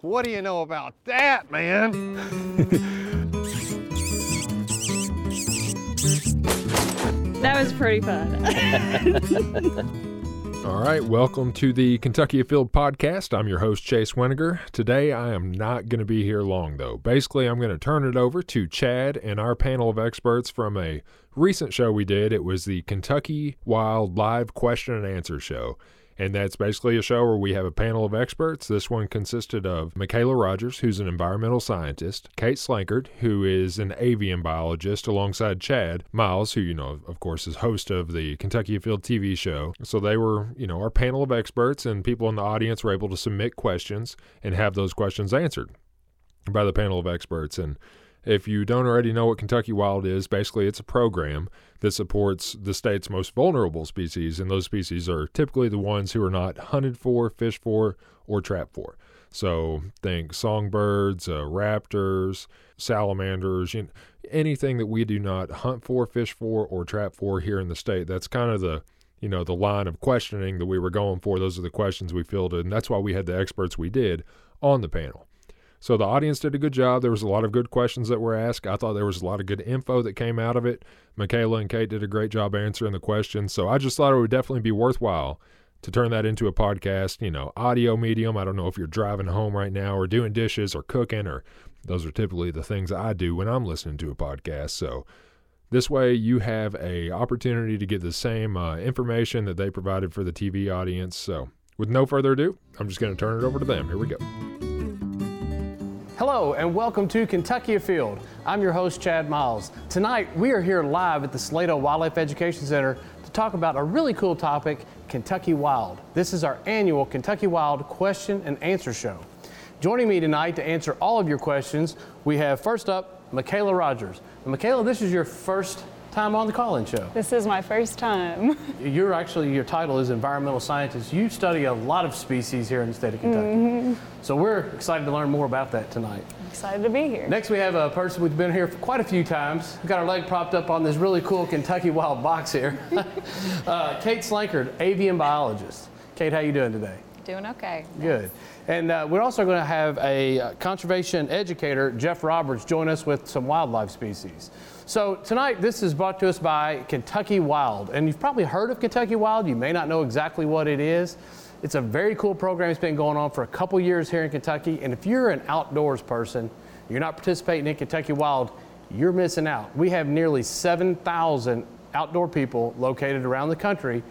What do you know about that, man? That was pretty fun. All right, welcome to the Kentucky Afield podcast. I'm your host, Chase Weniger. Today, I am not going to be here long, though. Basically, I'm going to turn it over to Chad and our panel of experts from a recent show we did. It was the Kentucky Wild Live Question and Answer Show. And that's basically a show where we have a panel of experts. This one consisted of Michaela Rogers, who's an environmental scientist, Kate Slankard, who is an avian biologist, alongside Chad Miles, who, you know, of course, is host of the Kentucky Afield TV show. So they were, you know, our panel of experts, and people in the audience were able to submit questions and have those questions answered by the panel of experts. And if you don't already know what Kentucky Wild is, basically it's a program that supports the state's most vulnerable species, and those species are typically the ones who are not hunted for, fished for, or trapped for. So think songbirds, uh, raptors, salamanders, you know, anything that we do not hunt for, fish for, or trap for here in the state. That's kind of the you know the line of questioning that we were going for. Those are the questions we fielded, and that's why we had the experts we did on the panel. So the audience did a good job. There was a lot of good questions that were asked. I thought there was a lot of good info that came out of it. Michaela and Kate did a great job answering the questions. So I just thought it would definitely be worthwhile to turn that into a podcast, you know, audio medium. I don't know if you're driving home right now or doing dishes or cooking or those are typically the things I do when I'm listening to a podcast. So this way you have a opportunity to get the same uh, information that they provided for the TV audience. So with no further ado, I'm just going to turn it over to them. Here we go. Hello and welcome to Kentucky Afield. I'm your host, Chad Miles. Tonight, we are here live at the Salato Wildlife Education Center to talk about a really cool topic, Kentucky Wild. This is our annual Kentucky Wild question and answer show. Joining me tonight to answer all of your questions, we have first up, Michaela Rogers. And Michaela, this is your first time on the call-in show. This is my first time. You're actually, your title is environmental scientist. You study a lot of species here in the state of Kentucky. Mm-hmm. So we're excited to learn more about that tonight. excited to be here. Next, we have a person who's been here for quite a few times. We've got our leg propped up on this really cool Kentucky wild box here. uh, Kate Slankard, avian biologist. Kate, how you doing today? Doing okay. Good. And uh, we're also going to have a uh, conservation educator, Jeff Roberts, join us with some wildlife species. So tonight, this is brought to us by Kentucky Wild. And you've probably heard of Kentucky Wild. You may not know exactly what it is. It's a very cool program. It's been going on for a couple years here in Kentucky. And if you're an outdoors person, you're not participating in Kentucky Wild, you're missing out. We have nearly 7,000 outdoor people located around the country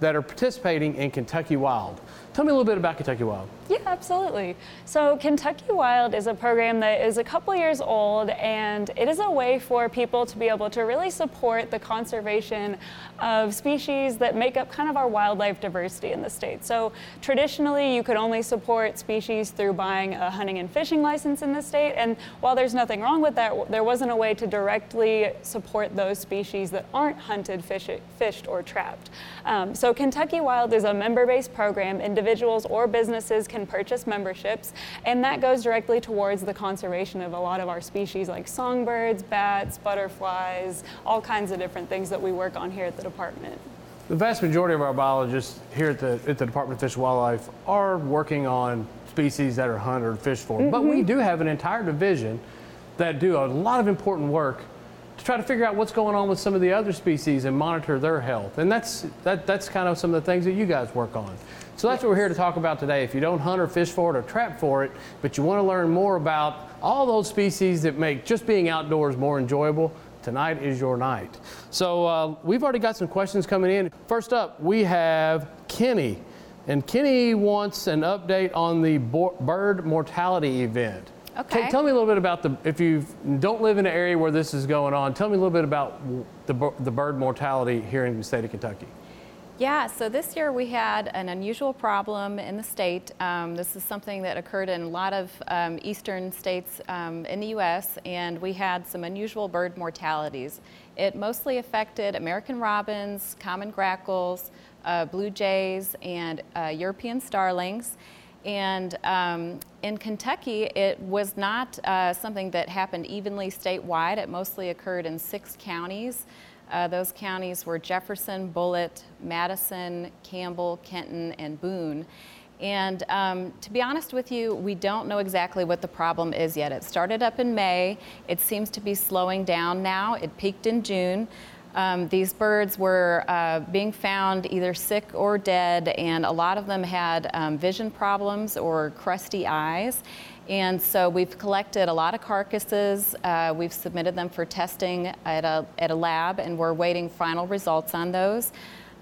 that are participating in Kentucky Wild. Tell me a little bit about Kentucky Wild. Yeah, absolutely. So, Kentucky Wild is a program that is a couple years old, and it is a way for people to be able to really support the conservation of species that make up kind of our wildlife diversity in the state. So, traditionally, you could only support species through buying a hunting and fishing license in the state, and while there's nothing wrong with that, there wasn't a way to directly support those species that aren't hunted, fish, fished, or trapped. Um, so, Kentucky Wild is a member based program. Individuals or businesses can purchase memberships, and that goes directly towards the conservation of a lot of our species like songbirds, bats, butterflies, all kinds of different things that we work on here at the department. The vast majority of our biologists here at the, at the Department of Fish and Wildlife are working on species that are hunted or fished for, mm-hmm. but we do have an entire division that do a lot of important work to try to figure out what's going on with some of the other species and monitor their health. And that's, that, that's kind of some of the things that you guys work on. So that's what we're here to talk about today. If you don't hunt or fish for it or trap for it, but you want to learn more about all those species that make just being outdoors more enjoyable, tonight is your night. So uh, we've already got some questions coming in. First up, we have Kenny. And Kenny wants an update on the bird mortality event. Okay. tell me a little bit about the, if you don't live in an area where this is going on, tell me a little bit about the, the bird mortality here in the state of Kentucky. Yeah, so this year we had an unusual problem in the state. Um, this is something that occurred in a lot of um, eastern states um, in the U.S., and we had some unusual bird mortalities. It mostly affected American robins, common grackles, uh, blue jays, and uh, European starlings. And um, in Kentucky, it was not uh, something that happened evenly statewide. It mostly occurred in six counties. Uh, those counties were Jefferson, Bullitt, Madison, Campbell, Kenton, and Boone. And um, to be honest with you, we don't know exactly what the problem is yet. It started up in May. It seems to be slowing down now. It peaked in June. Um, these birds were uh, being found either sick or dead, and a lot of them had um, vision problems or crusty eyes. And so we've collected a lot of carcasses. Uh, we've submitted them for testing at a, at a lab, and we're waiting final results on those.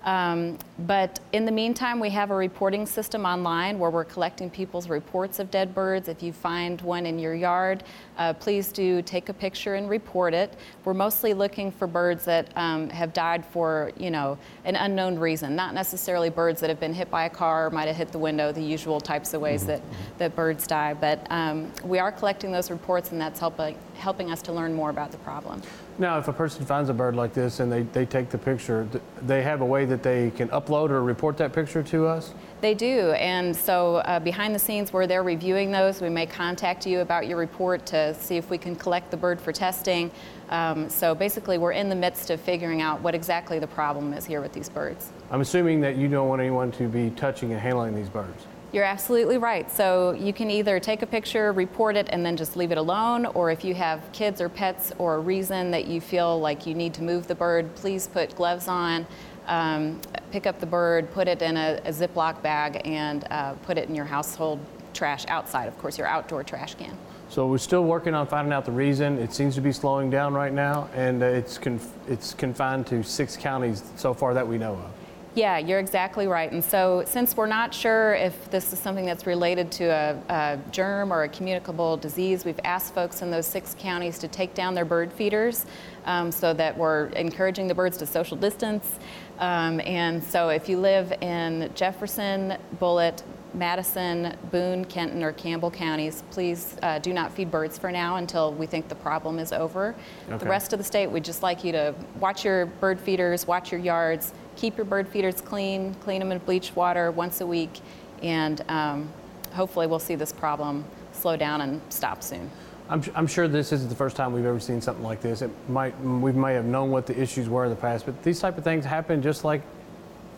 Um, but in the meantime, we have a reporting system online where we're collecting people's reports of dead birds. If you find one in your yard, uh, please do take a picture and report it. We're mostly looking for birds that um, have died for, you know, an unknown reason, not necessarily birds that have been hit by a car, or might have hit the window, the usual types of ways mm-hmm. that, that birds die. But um, we are collecting those reports, and that's helping, helping us to learn more about the problem. Now, if a person finds a bird like this and they, they take the picture, they have a way that they can upload or report that picture to us? They do, and so uh, behind the scenes where they're reviewing those, we may contact you about your report to see if we can collect the bird for testing. Um, so basically, we're in the midst of figuring out what exactly the problem is here with these birds. I'm assuming that you don't want anyone to be touching and handling these birds. You're absolutely right. So you can either take a picture, report it, and then just leave it alone, or if you have kids or pets or a reason that you feel like you need to move the bird, please put gloves on, um, pick up the bird, put it in a, a Ziploc bag, and uh, put it in your household trash outside, of course, your outdoor trash can. So we're still working on finding out the reason. It seems to be slowing down right now, and uh, it's, conf- it's confined to six counties so far that we know of. Yeah, you're exactly right. And so, since we're not sure if this is something that's related to a, a, germ or a communicable disease, we've asked folks in those six counties to take down their bird feeders um, so that we're encouraging the birds to social distance. Um, and so, if you live in Jefferson, Bullitt, Madison, Boone, Kenton, or Campbell counties, please uh, do not feed birds for now until we think the problem is over. Okay. The rest of the state, we'd just like you to watch your bird feeders, watch your yards, keep your bird feeders clean, clean them in bleach water once a week, and um, hopefully we'll see this problem slow down and stop soon. I'm, I'm, sure this isn't the first time we've ever seen something like this. It might we may have known what the issues were in the past, but these type of things happen just like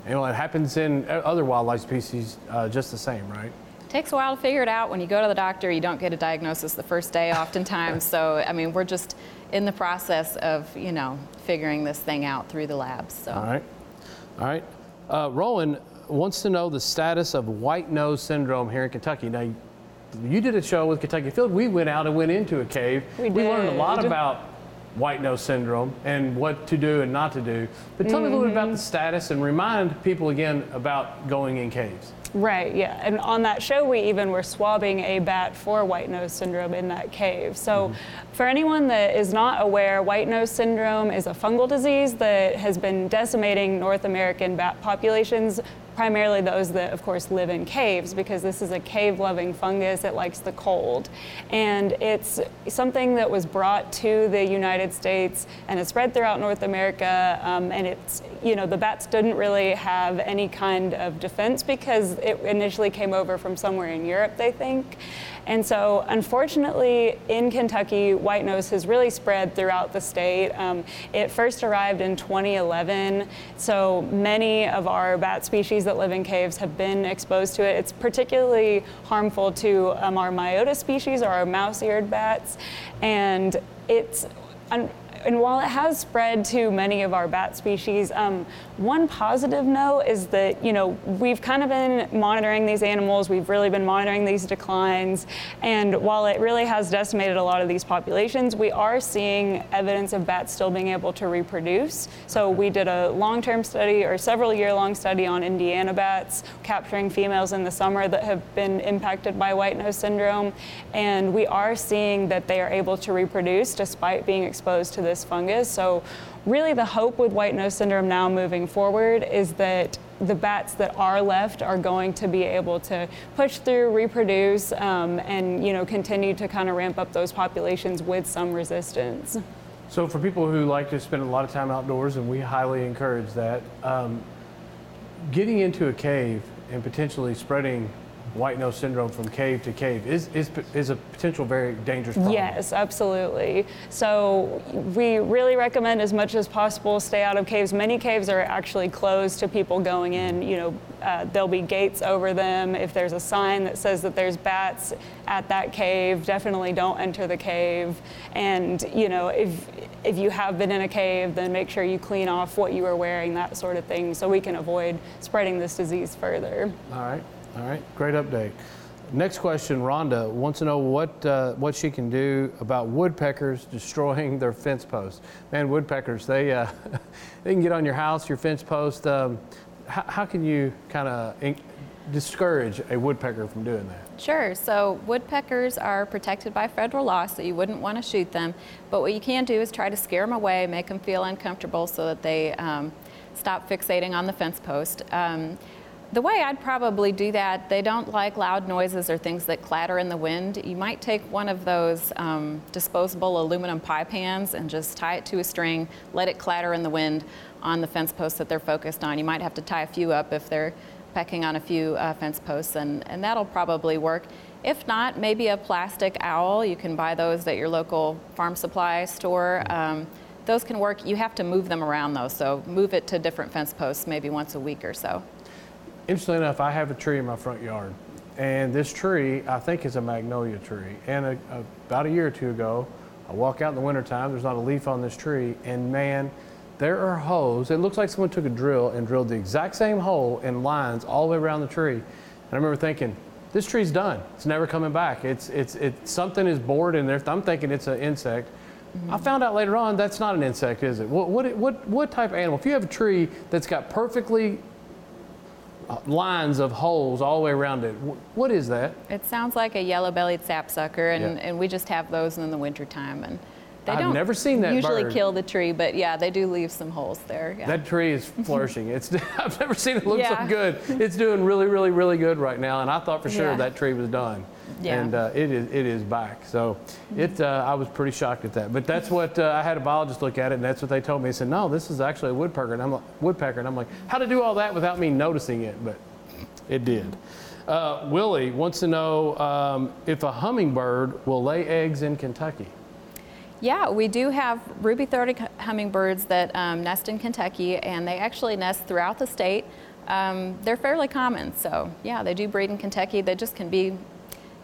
you know it happens in other wildlife species uh, just the same, right? It takes a while to figure it out. When you go to the doctor, you don't get a diagnosis the first day, oftentimes. so I mean, we're just in the process of you know figuring this thing out through the labs. So. All right. All right. Uh, Rowan wants to know the status of white nose syndrome here in Kentucky. Now, you did a show with Kentucky Afield. We went out and went into a cave. We, we learned a lot about white nose syndrome and what to do and not to do. But tell mm-hmm. me a little bit about the status and remind people again about going in caves. Right, yeah. And on that show, we even were swabbing a bat for white nose syndrome in that cave. So, mm-hmm. for anyone that is not aware, white nose syndrome is a fungal disease that has been decimating North American bat populations primarily those that, of course, live in caves because this is a cave loving fungus. It likes the cold. And it's something that was brought to the United States and is spread throughout North America. Um, and it's, you know, the bats didn't really have any kind of defense because it initially came over from somewhere in Europe, they think. And so, unfortunately, in Kentucky, white nose has really spread throughout the state. Um, it first arrived in 2011, so many of our bat species that live in caves have been exposed to it. It's particularly harmful to um, our Myotis species or our mouse-eared bats, and it's and while it has spread to many of our bat species, um, one positive note is that you know we've kind of been monitoring these animals. We've really been monitoring these declines, and while it really has decimated a lot of these populations, we are seeing evidence of bats still being able to reproduce. So we did a long-term study or several year-long study on Indiana bats, capturing females in the summer that have been impacted by white nose syndrome, and we are seeing that they are able to reproduce despite being exposed to this fungus. So really the hope with white nose syndrome now moving forward is that the bats that are left are going to be able to push through, reproduce, um, and you know continue to kind of ramp up those populations with some resistance. So for people who like to spend a lot of time outdoors, and we highly encourage that, um, getting into a cave and potentially spreading white nose syndrome from cave to cave is, is, is a potential very dangerous problem. Yes, absolutely. So we really recommend as much as possible stay out of caves. Many caves are actually closed to people going in. You know, uh, there'll be gates over them. If there's a sign that says that there's bats at that cave, definitely don't enter the cave. And you know, if if you have been in a cave, then make sure you clean off what you are wearing, that sort of thing, so we can avoid spreading this disease further. All right, all right, great update. Next question, Rhonda wants to know what uh, what she can do about woodpeckers destroying their fence posts. Man, woodpeckers, they uh, they can get on your house, your fence post. Um, how, how can you kind of discourage a woodpecker from doing that? Sure. So woodpeckers are protected by federal law, so you wouldn't want to shoot them. But what you can do is try to scare them away, make them feel uncomfortable so that they um, stop fixating on the fence post. Um, the way I'd probably do that, they don't like loud noises or things that clatter in the wind. You might take one of those um, disposable aluminum pie pans and just tie it to a string, let it clatter in the wind on the fence posts that they're focused on. You might have to tie a few up if they're pecking on a few uh, fence posts, and, and that'll probably work. If not, maybe a plastic owl. You can buy those at your local farm supply store. Um, those can work. You have to move them around though, so move it to different fence posts maybe once a week or so. Interestingly enough, I have a tree in my front yard, and this tree I think is a magnolia tree. And a, a, about a year or two ago, I walk out in the wintertime, there's not a leaf on this tree, and man, there are holes. It looks like someone took a drill and drilled the exact same hole in lines all the way around the tree. And I remember thinking, this tree's done. It's never coming back. It's, it's, it's something is bored in there. I'm thinking it's an insect. Mm-hmm. I found out later on that's not an insect, is it? What, what, what, what type of animal? If you have a tree that's got perfectly Uh, lines of holes all the way around it, what is that? It sounds like a yellow-bellied sapsucker, and, yeah. and we just have those in the wintertime. And they I've don't never seen that usually bird. kill the tree, but yeah, they do leave some holes there. Yeah. That tree is flourishing. it's I've never seen it look yeah. so good. It's doing really, really, really good right now, and I thought for sure that tree was done. Yeah. And uh, it is it is back. So it uh, I was pretty shocked at that. But that's what uh, I had a biologist look at it, and that's what they told me. They said, no, this is actually a woodpecker, and I'm like, woodpecker, and I'm like, how to do all that without me noticing it? But it did. Uh, Willie wants to know um, if a hummingbird will lay eggs in Kentucky. Yeah, we do have ruby throated hummingbirds that um, nest in Kentucky, and they actually nest throughout the state. Um, they're fairly common, so yeah, they do breed in Kentucky. They just can be,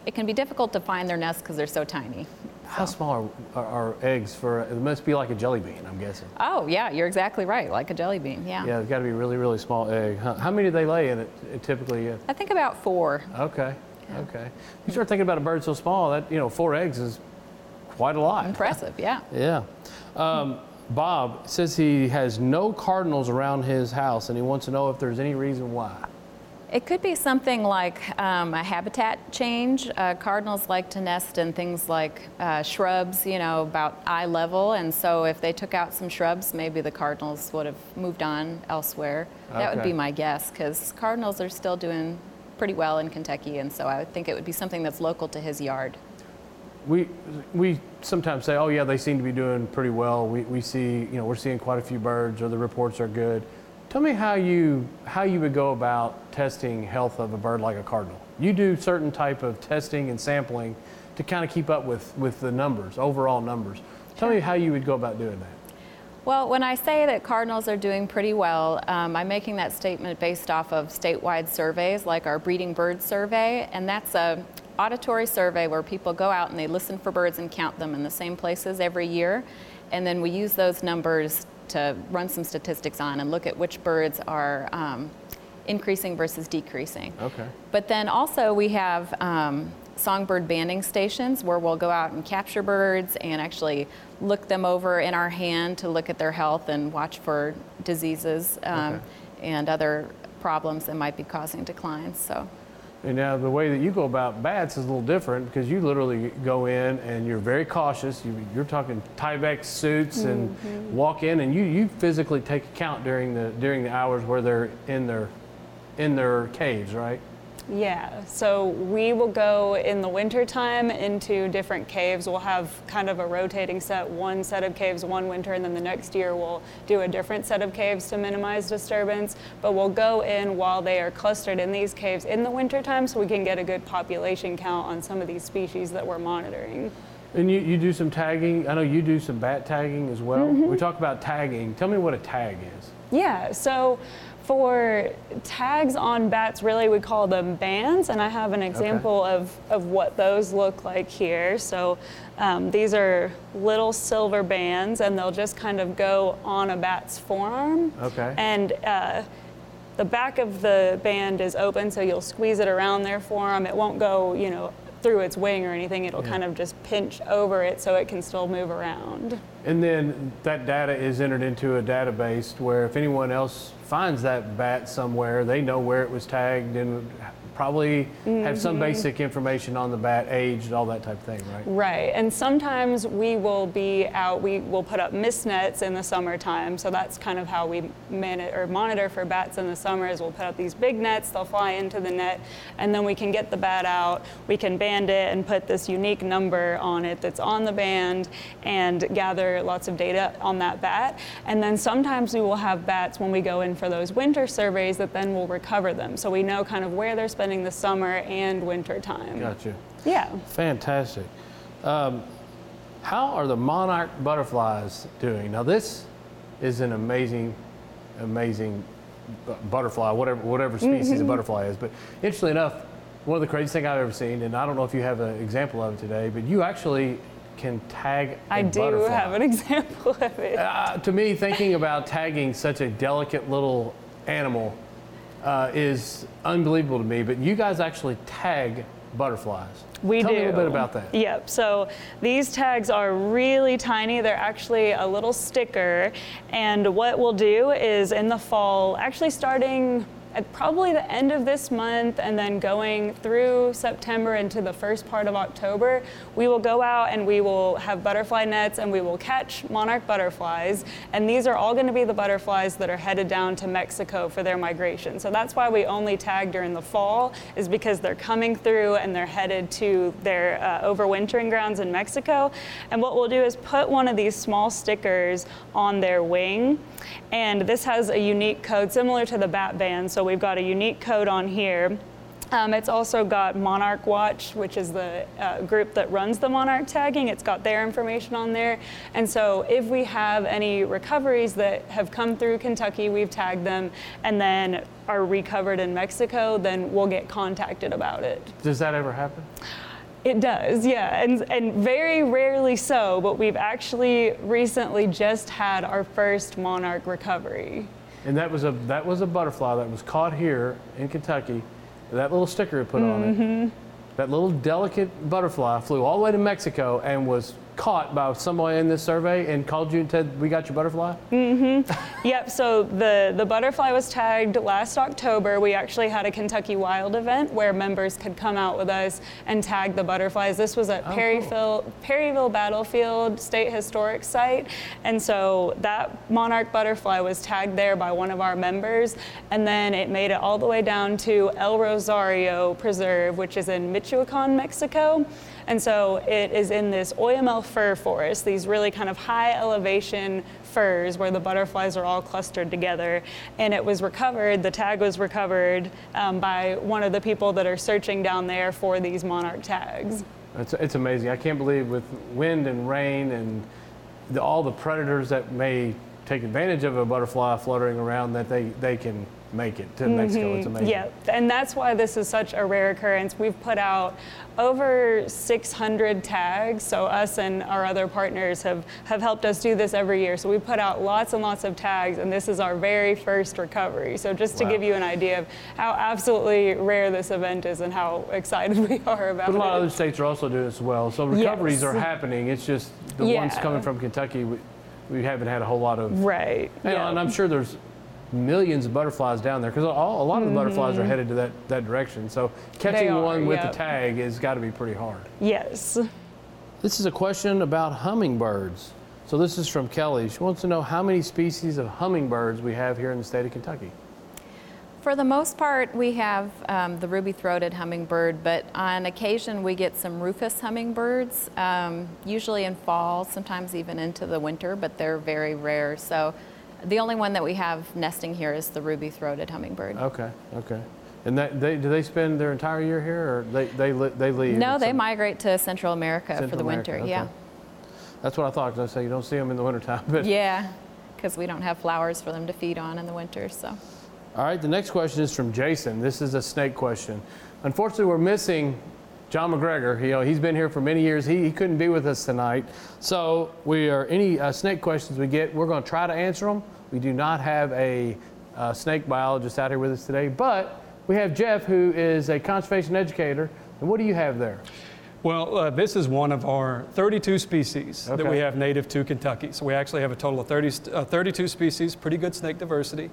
it can be difficult to find their nests because they're so tiny. How small are, are, eggs for? It must be like a jelly bean, I'm guessing. Oh yeah, you're exactly right, like a jelly bean. Yeah. Yeah, it's got to be a really, really small egg. How, how many do they lay in it typically? I think about four. Okay. Yeah. Okay. You start thinking about a bird so small that you know four eggs is quite a lot. Impressive, yeah. Yeah. Um, Bob says he has no cardinals around his house and he wants to know if there's any reason why. It could be something like um, a habitat change. Uh, cardinals like to nest in things like uh, shrubs, you know, about eye level. And so if they took out some shrubs, maybe the cardinals would have moved on elsewhere. Okay. That would be my guess, because cardinals are still doing pretty well in Kentucky. And so I would think it would be something that's local to his yard we we sometimes say, oh yeah, they seem to be doing pretty well. We, we see, you know, we're seeing quite a few birds, or the reports are good. Tell me how you how you would go about testing health of a bird like a cardinal. You do certain type of testing and sampling to kind of keep up with with the numbers, overall numbers. Tell me how you would go about doing that. Well, when I say that cardinals are doing pretty well, um, I'm making that statement based off of statewide surveys like our breeding bird survey, and that's a auditory survey where people go out and they listen for birds and count them in the same places every year. And then we use those numbers to run some statistics on and look at which birds are um, increasing versus decreasing. Okay. But then also we have um, songbird banding stations where we'll go out and capture birds and actually look them over in our hand to look at their health and watch for diseases um, okay. and other problems that might be causing declines. So. And now the way that you go about bats is a little different because you literally go in and you're very cautious. You, are talking Tyvek suits and mm-hmm. walk in and you, you physically take account during the during the hours where they're in their in their caves, right? Yeah, so we will go in the wintertime into different caves. We'll have kind of a rotating set, one set of caves one winter, and then the next year we'll do a different set of caves to minimize disturbance. But we'll go in while they are clustered in these caves in the wintertime so we can get a good population count on some of these species that we're monitoring. And you, you do some tagging. I know you do some bat tagging as well. Mm-hmm. We talk about tagging. Tell me what a tag is. Yeah, so for tags on bats, really we call them bands, and I have an example of, of what those look like here. So um, these are little silver bands, and they'll just kind of go on a bat's forearm. Okay. And uh, the back of the band is open, so you'll squeeze it around their forearm. It won't go, you know, through its wing or anything. It'll kind of just pinch over it so it can still move around. And then that data is entered into a database where if anyone else finds that bat somewhere, they know where it was tagged and probably have some Mm-hmm. basic information on the bat, age, and all that type of thing, right? Right, and sometimes we will be out. We will put up mist nets in the summertime, so that's kind of how we manage or monitor for bats in the summer. Is we'll put up these big nets, they'll fly into the net, and then we can get the bat out. We can band it and put this unique number on it that's on the band, and gather lots of data on that bat. And then sometimes we will have bats when we go in for those winter surveys that then we'll recover them, so we know kind of where they're spending the summer and winter time. Gotcha. Yeah. Fantastic. Um, how are the monarch butterflies doing? Now, this is an amazing, amazing bu- butterfly, whatever whatever species Mm-hmm. of butterfly is. But interestingly enough, one of the craziest things I've ever seen, and I don't know if you have an example of it today, but you actually can tag a I do butterfly. have an example of it. Uh, to me, thinking about tagging such a delicate little animal uh, is unbelievable to me. But you guys actually tag butterflies. We Tell do. me a little bit about that. Yep. So these tags are really tiny. They're actually a little sticker. And what we'll do is in the fall, actually starting at probably the end of this month and then going through September into the first part of October, we will go out and we will have butterfly nets and we will catch monarch butterflies. And these are all going to be the butterflies that are headed down to Mexico for their migration. So that's why we only tag during the fall, is because they're coming through and they're headed to their uh, overwintering grounds in Mexico. And what we'll do is put one of these small stickers on their wing. And this has a unique code similar to the bat band. So we've got a unique code on here. Um, it's also got Monarch Watch, which is the uh, group that runs the Monarch tagging. It's got their information on there. And so if we have any recoveries that have come through Kentucky, we've tagged them, and then are recovered in Mexico, then we'll get contacted about it. Does that ever happen? It does, yeah, and, and very rarely so, but we've actually recently just had our first monarch recovery. And that was a that was a butterfly that was caught here in Kentucky. That little sticker it put on Mm-hmm. it. That little delicate butterfly flew all the way to Mexico and was caught by somebody in this survey and called you and said, "We got your butterfly." Mm-hmm. yep, so the, the butterfly was tagged last October. We actually had a Kentucky Wild event where members could come out with us and tag the butterflies. This was at Oh, Perryville, Perryville Battlefield State Historic Site. And so that monarch butterfly was tagged there by one of our members. And then it made it all the way down to El Rosario Preserve, which is in Michoacan, Mexico. And so it is in this Oyamel fir forest, these really kind of high elevation firs where the butterflies are all clustered together. And it was recovered, the tag was recovered um, by one of the people that are searching down there for these monarch tags. It's, it's amazing. I can't believe with wind and rain and the, all the predators that may take advantage of a butterfly fluttering around that they, they can make it to Mexico. It's amazing. Yeah, and that's why this is such a rare occurrence. We've put out over 600 tags, so us and our other partners have, have helped us do this every year. So we put out lots and lots of tags, and this is our very first recovery. So just to Wow. give you an idea of how absolutely rare this event is and how excited we are about it. But a lot of other states are also doing this as well. So recoveries Yes. are happening. It's just the ones coming from Kentucky, we, we haven't had a whole lot of. Right. And, yeah. and I'm sure there's millions of butterflies down there because a lot of the butterflies are headed to that, that direction. So catching Mm-hmm. are, one with yep. the tag has got to be pretty hard. Yes. This is a question about hummingbirds. So this is from Kelly. She wants to know how many species of hummingbirds we have here in the state of Kentucky. for the most part, we have um, the ruby-throated hummingbird, but on occasion we get some rufous hummingbirds, um, usually in fall, sometimes even into the winter, but they're very rare. So the only one that we have nesting here is the ruby-throated hummingbird. Okay, okay. And that, they, do they spend their entire year here, or they, they, they leave? No, they migrate to Central America for the America, winter. okay. Yeah, That's what I thought, 'cause I say you don't see them in the wintertime, but. yeah, because we don't have flowers for them to feed on in the winter. So. All right, the next question is from Jason. This is a snake question. Unfortunately, we're missing John McGregor. You know, he's been here for many years. He, he couldn't be with us tonight. So, we are any uh, snake questions we get, we're going to try to answer them. We do not have a uh, snake biologist out here with us today, but we have Jeff, who is a conservation educator. And what do you have there? Well, uh, this is one of our 32 species that we have native to Kentucky. So we actually have a total of 30, uh, 32 species, pretty good snake diversity.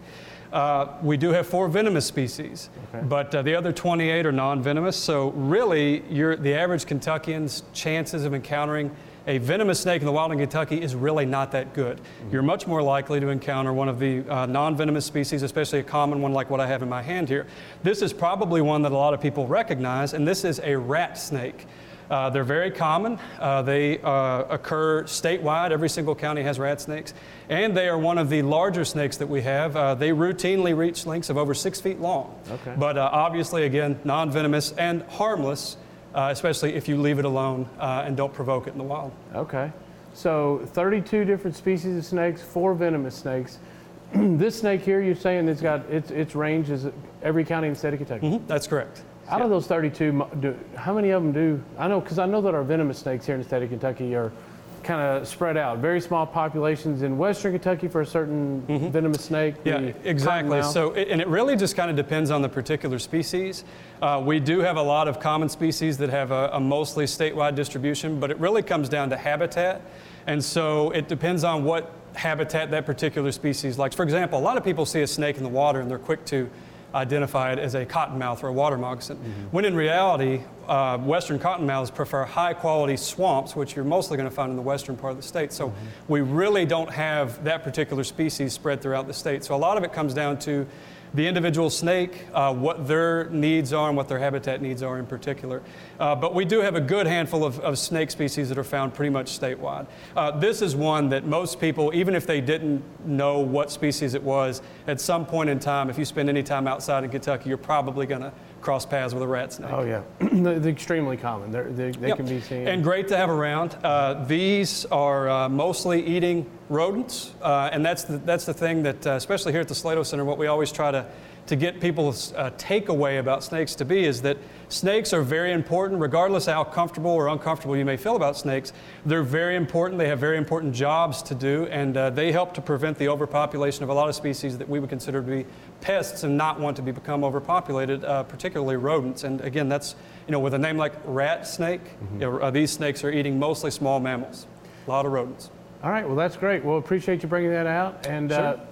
Uh, we do have four venomous species, Okay. but uh, the other 28 are non-venomous. So really, the average Kentuckian's chances of encountering a venomous snake in the wild in Kentucky is really not that good. You're much more likely to encounter one of the uh, non-venomous species, especially a common one like what I have in my hand here. This is probably one that a lot of people recognize, and this is a rat snake. Uh, they're very common. Uh, they uh, occur statewide. Every single county has rat snakes. And they are one of the larger snakes that we have. Uh, they routinely reach lengths of over six feet long. Okay. But uh, obviously, again, non venomous and harmless, uh, especially if you leave it alone uh, and don't provoke it in the wild. Okay. So 32 different species of snakes, four venomous snakes. this snake here, you're saying it's got its its range is every county in the state of Kentucky. Mhm, That's correct. Out of those 32, do, how many of them do? I know because I know that our venomous snakes here in the state of Kentucky are kind of spread out. Very small populations in western Kentucky for a certain venomous snake. Yeah, exactly. So, and it really just kind of depends on the particular species. Uh, we do have a lot of common species that have a, a mostly statewide distribution, but it really comes down to habitat. And so it depends on what habitat that particular species likes. For example, a lot of people see a snake in the water and they're quick to identify it as a cottonmouth or a water moccasin, when in reality, uh, western cottonmouths prefer high quality swamps, which you're mostly going to find in the western part of the state. So we really don't have that particular species spread throughout the state. So a lot of it comes down to the individual snake, uh, what their needs are and what their habitat needs are in particular. Uh, but we do have a good handful of, of snake species that are found pretty much statewide. Uh, this is one that most people, even if they didn't know what species it was, at some point in time, if you spend any time outside in Kentucky, you're probably going to cross paths with a rat snake. Oh yeah, they're, extremely common. They're, they they Yep. can be seen. And great to have around. Uh, these are uh, mostly eating rodents, uh, and that's the, that's the thing that, uh, especially here at the Salato Center, what we always try to, to get people's uh, takeaway about snakes to be is that snakes are very important, regardless how comfortable or uncomfortable you may feel about snakes. They're very important. They have very important jobs to do, and uh, they help to prevent the overpopulation of a lot of species that we would consider to be pests and not want to be, become overpopulated, uh, particularly rodents. And again, that's you know, with a name like rat snake, you know, uh, these snakes are eating mostly small mammals, a lot of rodents. All right, well that's great. Well, appreciate you bringing that out. And uh, Sure.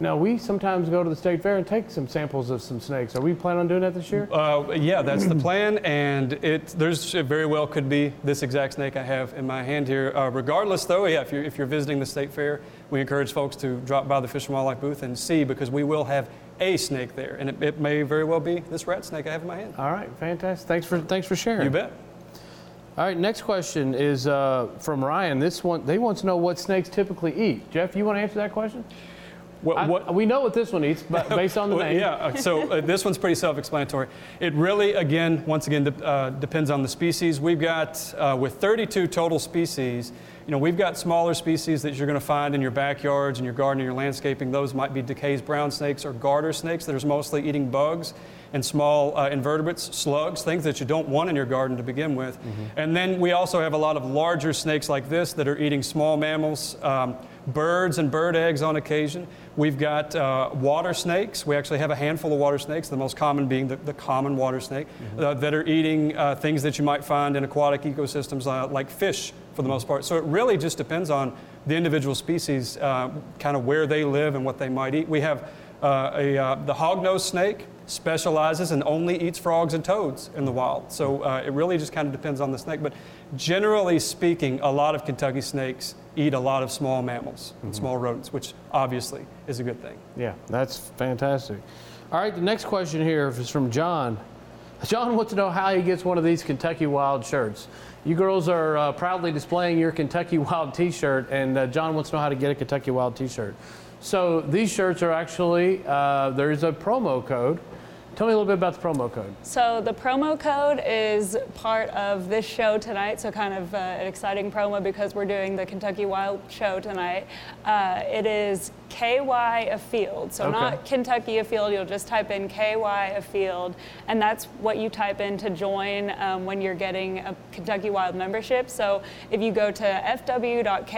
Now we sometimes go to the state fair and take some samples of some snakes. Are we planning on doing that this year? Uh, yeah, that's the plan, and it there's it very well could be this exact snake I have in my hand here. Uh, regardless, though, yeah, if you're if you're visiting the state fair, we encourage folks to drop by the Fish and Wildlife booth and see because we will have a snake there, and it, it may very well be this rat snake I have in my hand. All right, fantastic. Thanks for thanks for sharing. You bet. All right, next question is uh, from Ryan. This one, they want to know what snakes typically eat. Jeff, you want to answer that question? What, I- we know what this one eats, but based on the Well, name. Yeah, uh, so uh, this one's pretty self-explanatory. It really, again, once again, de- uh, depends on the species. We've got, uh, with 32 total species, you know, we've got smaller species that you're going to find in your backyards, and your garden, in your landscaping. Those might be DeKay's brown snakes or garter snakes that are mostly eating bugs and small uh, invertebrates, slugs, things that you don't want in your garden to begin with. And then we also have a lot of larger snakes like this that are eating small mammals, um, birds and bird eggs on occasion. We've got uh, water snakes. We actually have a handful of water snakes, the most common being the, the common water snake, uh, that are eating uh, things that you might find in aquatic ecosystems uh, like fish for the most part. So it really just depends on the individual species, uh, kind of where they live and what they might eat. We have uh, a, uh, the hognose snake specializes and only eats frogs and toads in the wild. So uh, it really just kind of depends on the snake. But generally speaking, a lot of Kentucky snakes eat a lot of small mammals and small rodents, which obviously is a good thing. Yeah, that's fantastic. All right, the next question here is from John. John wants to know how he gets one of these Kentucky Wild shirts. You girls are uh, proudly displaying your Kentucky Wild T-shirt, and uh, John wants to know how to get a Kentucky Wild T-shirt. So these shirts are actually uh, there is a promo code. Tell me a little bit about the promo code. So the promo code is part of this show tonight. So kind of uh, an exciting promo because we're doing the Kentucky Wild show tonight. Uh, it is KY a field. So Okay. not Kentucky a field. You'll just type in KY a field, and that's what you type in to join um, when you're getting a Kentucky Wild membership. So if you go to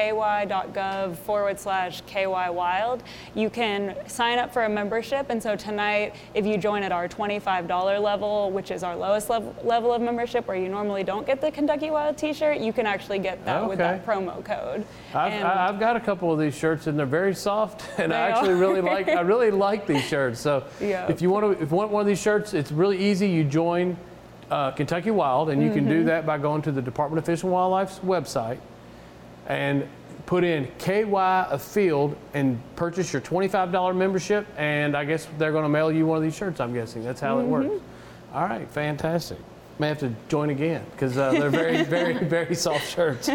fw.ky.gov forward slash KY Wild, you can sign up for a membership. And so tonight, if you join at our $25 level, which is our lowest level, level of membership, where you normally don't get the Kentucky Wild T-shirt, you can actually get that with that promo code. I've, And- I've got a couple of these shirts, and they're very soft, and I actually are. really like. I really like these shirts. So Yeah. if you want to, if you want one of these shirts, it's really easy. You join uh, Kentucky Wild, and you can Mm-hmm. do that by going to the Department of Fish and Wildlife's website and put in KY a field and purchase your $25 membership. And I guess they're going to mail you one of these shirts. I'm guessing that's how it works. Mm-hmm. All right, fantastic. May have to join again because uh, they're very, very, very soft shirts.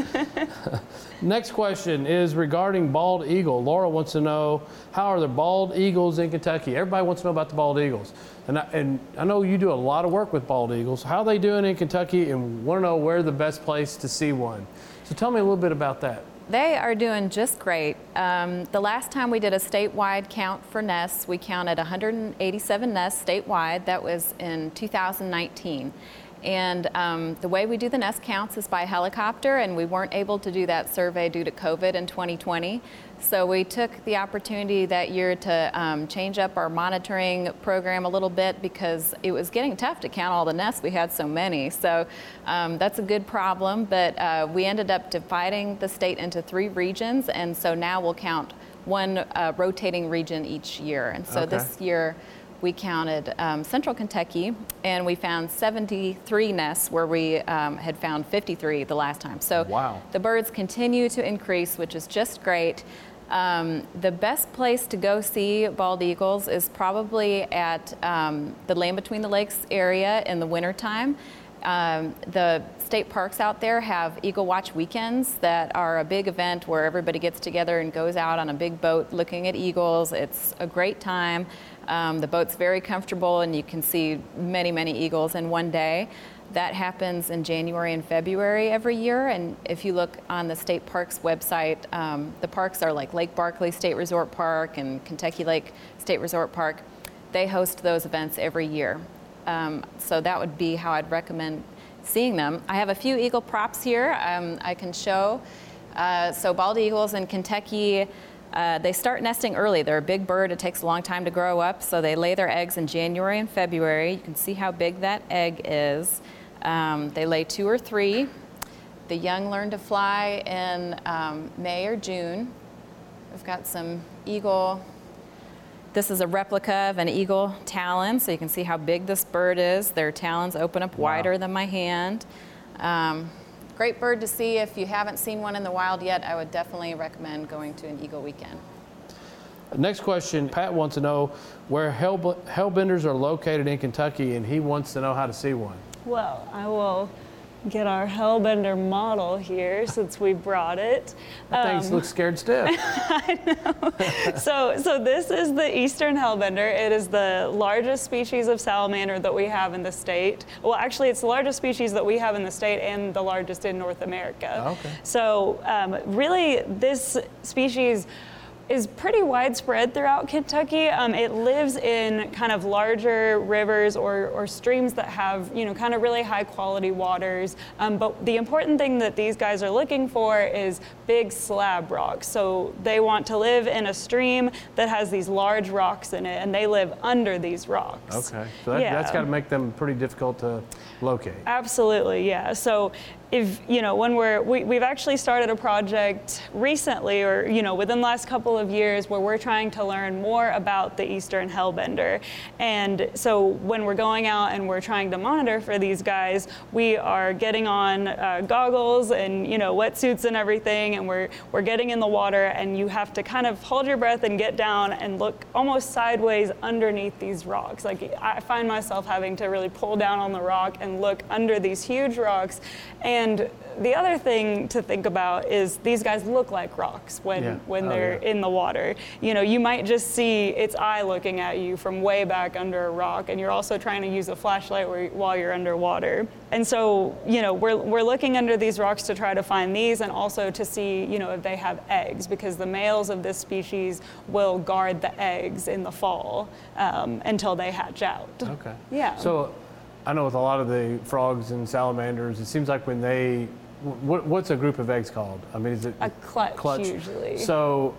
Next question is regarding bald eagle. Laura wants to know how are the bald eagles in Kentucky? Everybody wants to know about the bald eagles, and I, and I know you do a lot of work with bald eagles. How are they doing in Kentucky, and want to know where the best place to see one. So tell me a little bit about that. They are doing just great. Um, the last time we did a statewide count for nests, we counted 187 nests statewide. That was in 2019. And um, the way we do the nest counts is by helicopter, and we weren't able to do that survey due to COVID in 2020. So we took the opportunity that year to um, change up our monitoring program a little bit because it was getting tough to count all the nests. We had so many. So um, that's a good problem. But uh, we ended up dividing the state into three regions, and so now we'll count one uh, rotating region each year. And so Okay. this year we counted um, central Kentucky and we found 73 nests where we um, had found 53 the last time. So Wow. the birds continue to increase, which is just great. Um, the best place to go see bald eagles is probably at um, the Land Between the Lakes area in the wintertime. Um, the state parks out there have Eagle Watch weekends that are a big event where everybody gets together and goes out on a big boat looking at eagles. It's a great time. Um, the boat's very comfortable and you can see many, many eagles in one day. That happens in January and February every year. And if you look on the state parks website, um, the parks are like Lake Barkley State Resort Park and Kentucky Lake State Resort Park. They host those events every year. Um, so that would be how I'd recommend seeing them. I have a few eagle props here um, I can show. Uh, so bald eagles in Kentucky, uh, they start nesting early. They're a big bird. It takes a long time to grow up. So they lay their eggs in January and February. You can see how big that egg is. Um, they lay two or three. The young learn to fly in um, May or June. We've got some eagle. This is a replica of an eagle talon, so you can see how big this bird is. Their talons open up wider than my hand. Um, great bird to see. If you haven't seen one in the wild yet, I would definitely recommend going to an eagle weekend. Next question Pat wants to know where hell, hellbenders are located in Kentucky, and he wants to know how to see one. Well, I will get our Hellbender model here since we brought it. That thing looks scared stiff. I know. so, so this is the eastern hellbender. It is the largest species of salamander that we have in the state. Well, actually, it's the largest species that we have in the state and the largest in North America. Okay. So, um, really, this species is pretty widespread throughout Kentucky. Um, it lives in kind of larger rivers or, or streams that have, you know, kind of really high quality waters. Um, but the important thing that these guys are looking for is big slab rocks. So they want to live in a stream that has these large rocks in it, and they live under these rocks. Okay, so that, Yeah. that's got to make them pretty difficult to locate. Absolutely, yeah. So if you know when we're we, we've actually started a project recently or you know within the last couple of years where we're trying to learn more about the eastern hellbender. And so when we're going out and we're trying to monitor for these guys we are getting on uh, goggles and you know wetsuits and everything and we're we're getting in the water and you have to kind of hold your breath and get down and look almost sideways underneath these rocks. Like i find myself having to really pull down on the rock and look under these huge rocks. And the other thing to think about is these guys look like rocks when, Yeah. when Oh, they're yeah. in the water. You know, you might just see its eye looking at you from way back under a rock, and you're also trying to use a flashlight where, while you're underwater. And so, you know, we're, we're looking under these rocks to try to find these and also to see, you know, if they have eggs, because the males of this species will guard the eggs in the fall um, until they hatch out. Okay. Yeah. So I know with a lot of the frogs and salamanders, it seems like when they, what, what's a group of eggs called? I mean, is it A clutch, usually. So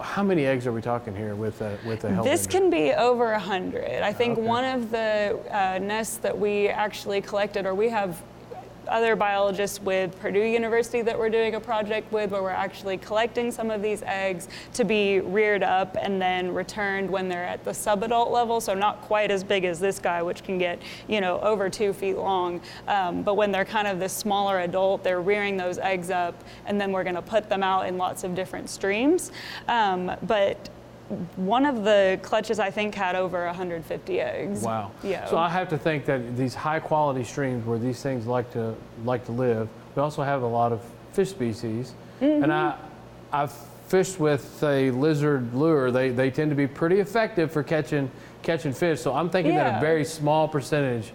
how many eggs are we talking here with a, with a hellbender? This can be over a hundred. I think Okay. one of the uh, nests that we actually collected, or we have other biologists with Purdue University that we're doing a project with, where we're actually collecting some of these eggs to be reared up and then returned when they're at the subadult level. So not quite as big as this guy, which can get you know over two feet long. Um, but when they're kind of this smaller adult, they're rearing those eggs up, and then we're going to put them out in lots of different streams. Um, but one of the clutches I think had over 150 eggs. Wow. Yeah. So I have to think that these high quality streams where these things like to like to live, we also have a lot of fish species. Mm-hmm. And I I've fished with a lizard lure. They they tend to be pretty effective for catching catching fish. So I'm thinking that a very small percentage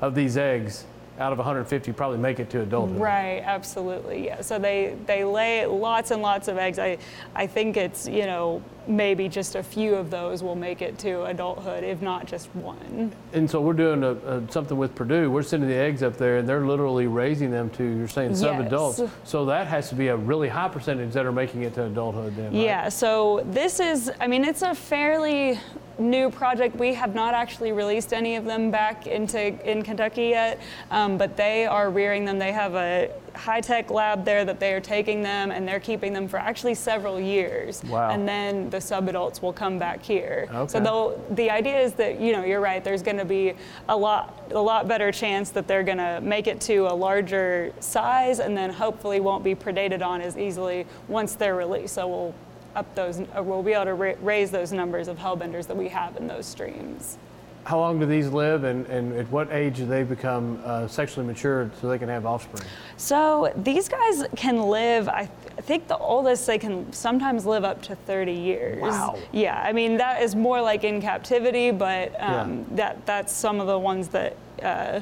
of these eggs out of 150 probably make it to adulthood. Right, absolutely. Yeah. So they they lay lots and lots of eggs. I I think it's, you know, maybe just a few of those will make it to adulthood, if not just one. And so we're doing a, a, something with Purdue. We're sending the eggs up there, and they're literally raising them to you're saying Yes. sub-adults. So that has to be a really high percentage that are making it to adulthood. Then, right? Yeah, so this is, I mean, it's a fairly new project. We have not actually released any of them back into in Kentucky yet, um, but they are rearing them. They have a high-tech lab there that they are taking them, and they're keeping them for actually several years. Wow. And then the subadults will come back here. So Okay. they'll, the idea is that you know you're right. There's going to be a lot a lot better chance that they're going to make it to a larger size, and then hopefully won't be predated on as easily once they're released. So we'll up those. We'll be able to ra- raise those numbers of hellbenders that we have in those streams. How long do these live, and, and at what age do they become uh, sexually matured so they can have offspring? So these guys can live. I, th- I think the oldest they can sometimes live up to 30 years. Wow. Yeah, I mean that is more like in captivity, but um, Yeah. that that's some of the ones that. Uh,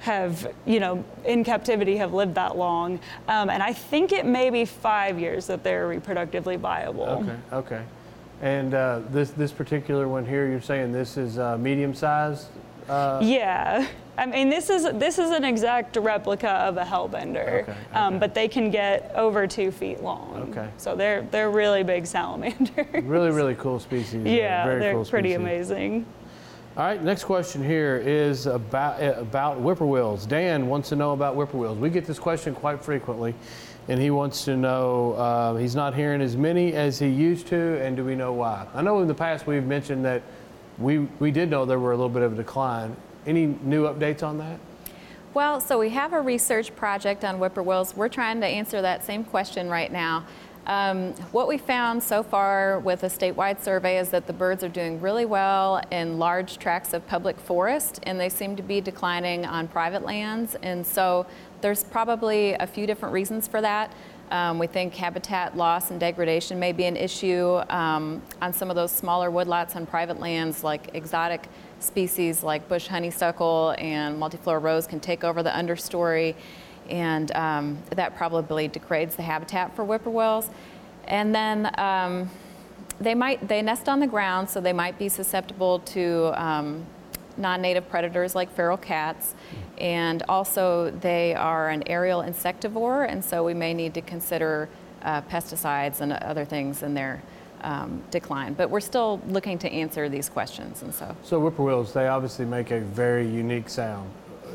have you know in captivity have lived that long um, and i think it may be five years that they're reproductively viable Okay, okay. And uh, this this particular one here, you're saying this is uh, medium sized. Uh, Yeah, I mean this is this is an exact replica of a hellbender, Okay, Um, but they can get over two feet long. Okay. so they're they're really big salamanders. really, really cool species. yeah, very they're cool pretty species. amazing. All right, next question here is about about whippoorwills. Dan wants to know about whippoorwills. We get this question quite frequently, and he wants to know uh, he's not hearing as many as he used to, and do we know why? I know in the past we've mentioned that we we did know there were a little bit of a decline. Any new updates on that? Well, so we have a research project on whippoorwills. We're trying to answer that same question right now. Um, what we found so far with a statewide survey is that the birds are doing really well in large tracts of public forest, and they seem to be declining on private lands. And so there's probably a few different reasons for that. Um, we think habitat loss and degradation may be an issue um, on some of those smaller woodlots on private lands, like exotic species like bush honeysuckle and multiflora rose can take over the understory, and um, that probably degrades the habitat for whippoorwills. And then um, they might they nest on the ground, so they might be susceptible to um, non-native predators like feral cats, and also they are an aerial insectivore, and so we may need to consider uh, pesticides and other things in their um, decline. But we're still looking to answer these questions, and so. So whippoorwills, they obviously make a very unique sound.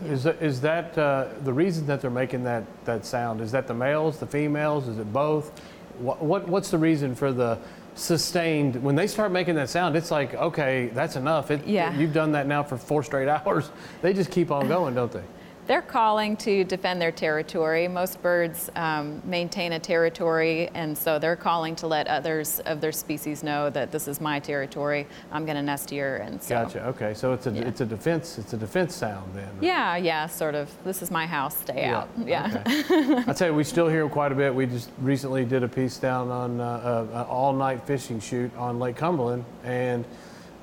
is that, is that uh, the reason that they're making that, that sound? Is that the males, the females? Is it both? What, what what's the reason for the sustained? When they start making that sound, it's like okay, that's enough. It, Yeah. You've done that now for four straight hours. They just keep on going, don't they? They're calling to defend their territory. Most birds um, maintain a territory, and so they're calling to let others of their species know that this is my territory. I'm going to nest here, and so. Gotcha. Okay, so it's a Yeah. it's a defense it's a defense sound then. Yeah, yeah, sort of. This is my house. Stay out. Yeah. Okay. I tell you, we still hear quite a bit. We just recently did a piece down on uh, uh, an all-night fishing shoot on Lake Cumberland, and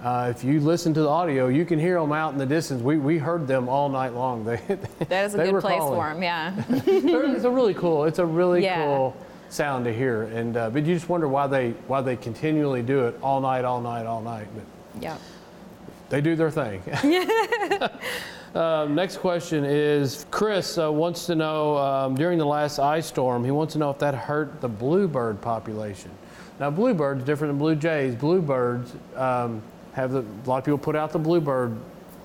uh, if you listen to the audio, you can hear them out in the distance. We, we heard them all night long. They, That is a good place calling. for them. Yeah. It's a really cool. It's a really Yeah. cool sound to hear, and uh, but you just wonder why they why they continually do it all night, all night, all night. But yeah. they do their thing. um, next question is Chris uh, wants to know um, during the last ice storm, he wants to know if that hurt the bluebird population. Now, bluebirds different than blue jays. Bluebirds um, have the, a lot of people put out the bluebird